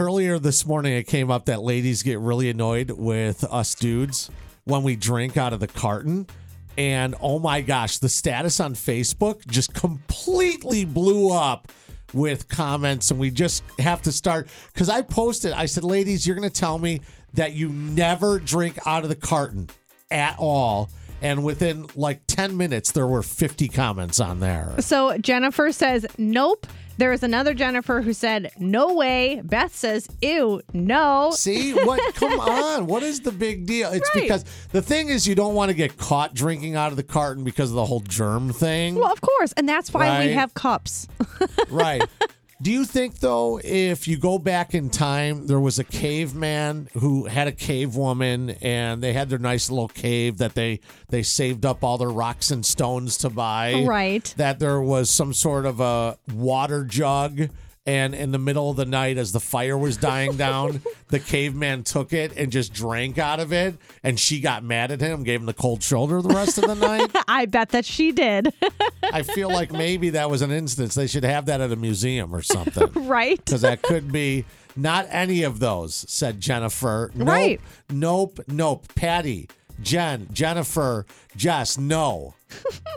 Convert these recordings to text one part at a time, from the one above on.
earlier this morning it came up that ladies get really annoyed with us dudes when we drink out of the carton. And oh my gosh, the status on Facebook just completely blew up with comments. And we just have to start because I posted, I said, ladies, you're going to tell me that you never drink out of the carton at all. And within like 10 minutes, there were 50 comments on there. So Jennifer says, nope. There is another Jennifer who said, no way. Beth says, ew, no. See what? Come on. What is the big deal? It's Right. because the thing is, you don't want to get caught drinking out of the carton because of the whole germ thing. Well, of course. And that's why we have cups. right. Do you think though, if you go back in time, there was a caveman who had a cave woman, and they had their nice little cave that they they saved up all their rocks and stones to buy. Right. That there was some sort of a water jug. And in the middle of the night, as the fire was dying down, the caveman took it and just drank out of it. And she got mad at him, gave him the cold shoulder the rest of the night. I bet that she did. I feel like maybe that was an instance. They should have that at a museum or something. right? Because that could be not any of those, said Jennifer. Nope, Right. Nope. Nope. Patty, Jen, Jennifer, Jess, no.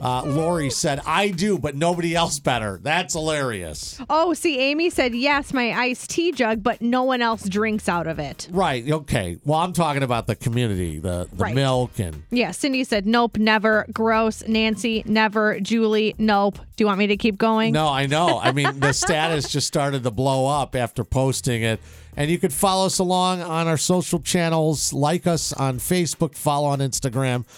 Uh, Lori said, I do, but nobody else better. That's hilarious. Oh, see, Amy said, yes, my iced tea jug, but no one else drinks out of it. Right. Okay. Well, I'm talking about the community, the, the Right. milk and. Yeah, Cindy said, nope, never. Gross. Nancy, never. Julie, nope. Do you want me to keep going? No, I know. I mean, the status just started to blow up after posting it. And you could follow us along on our social channels, like us on Facebook, follow on Instagram,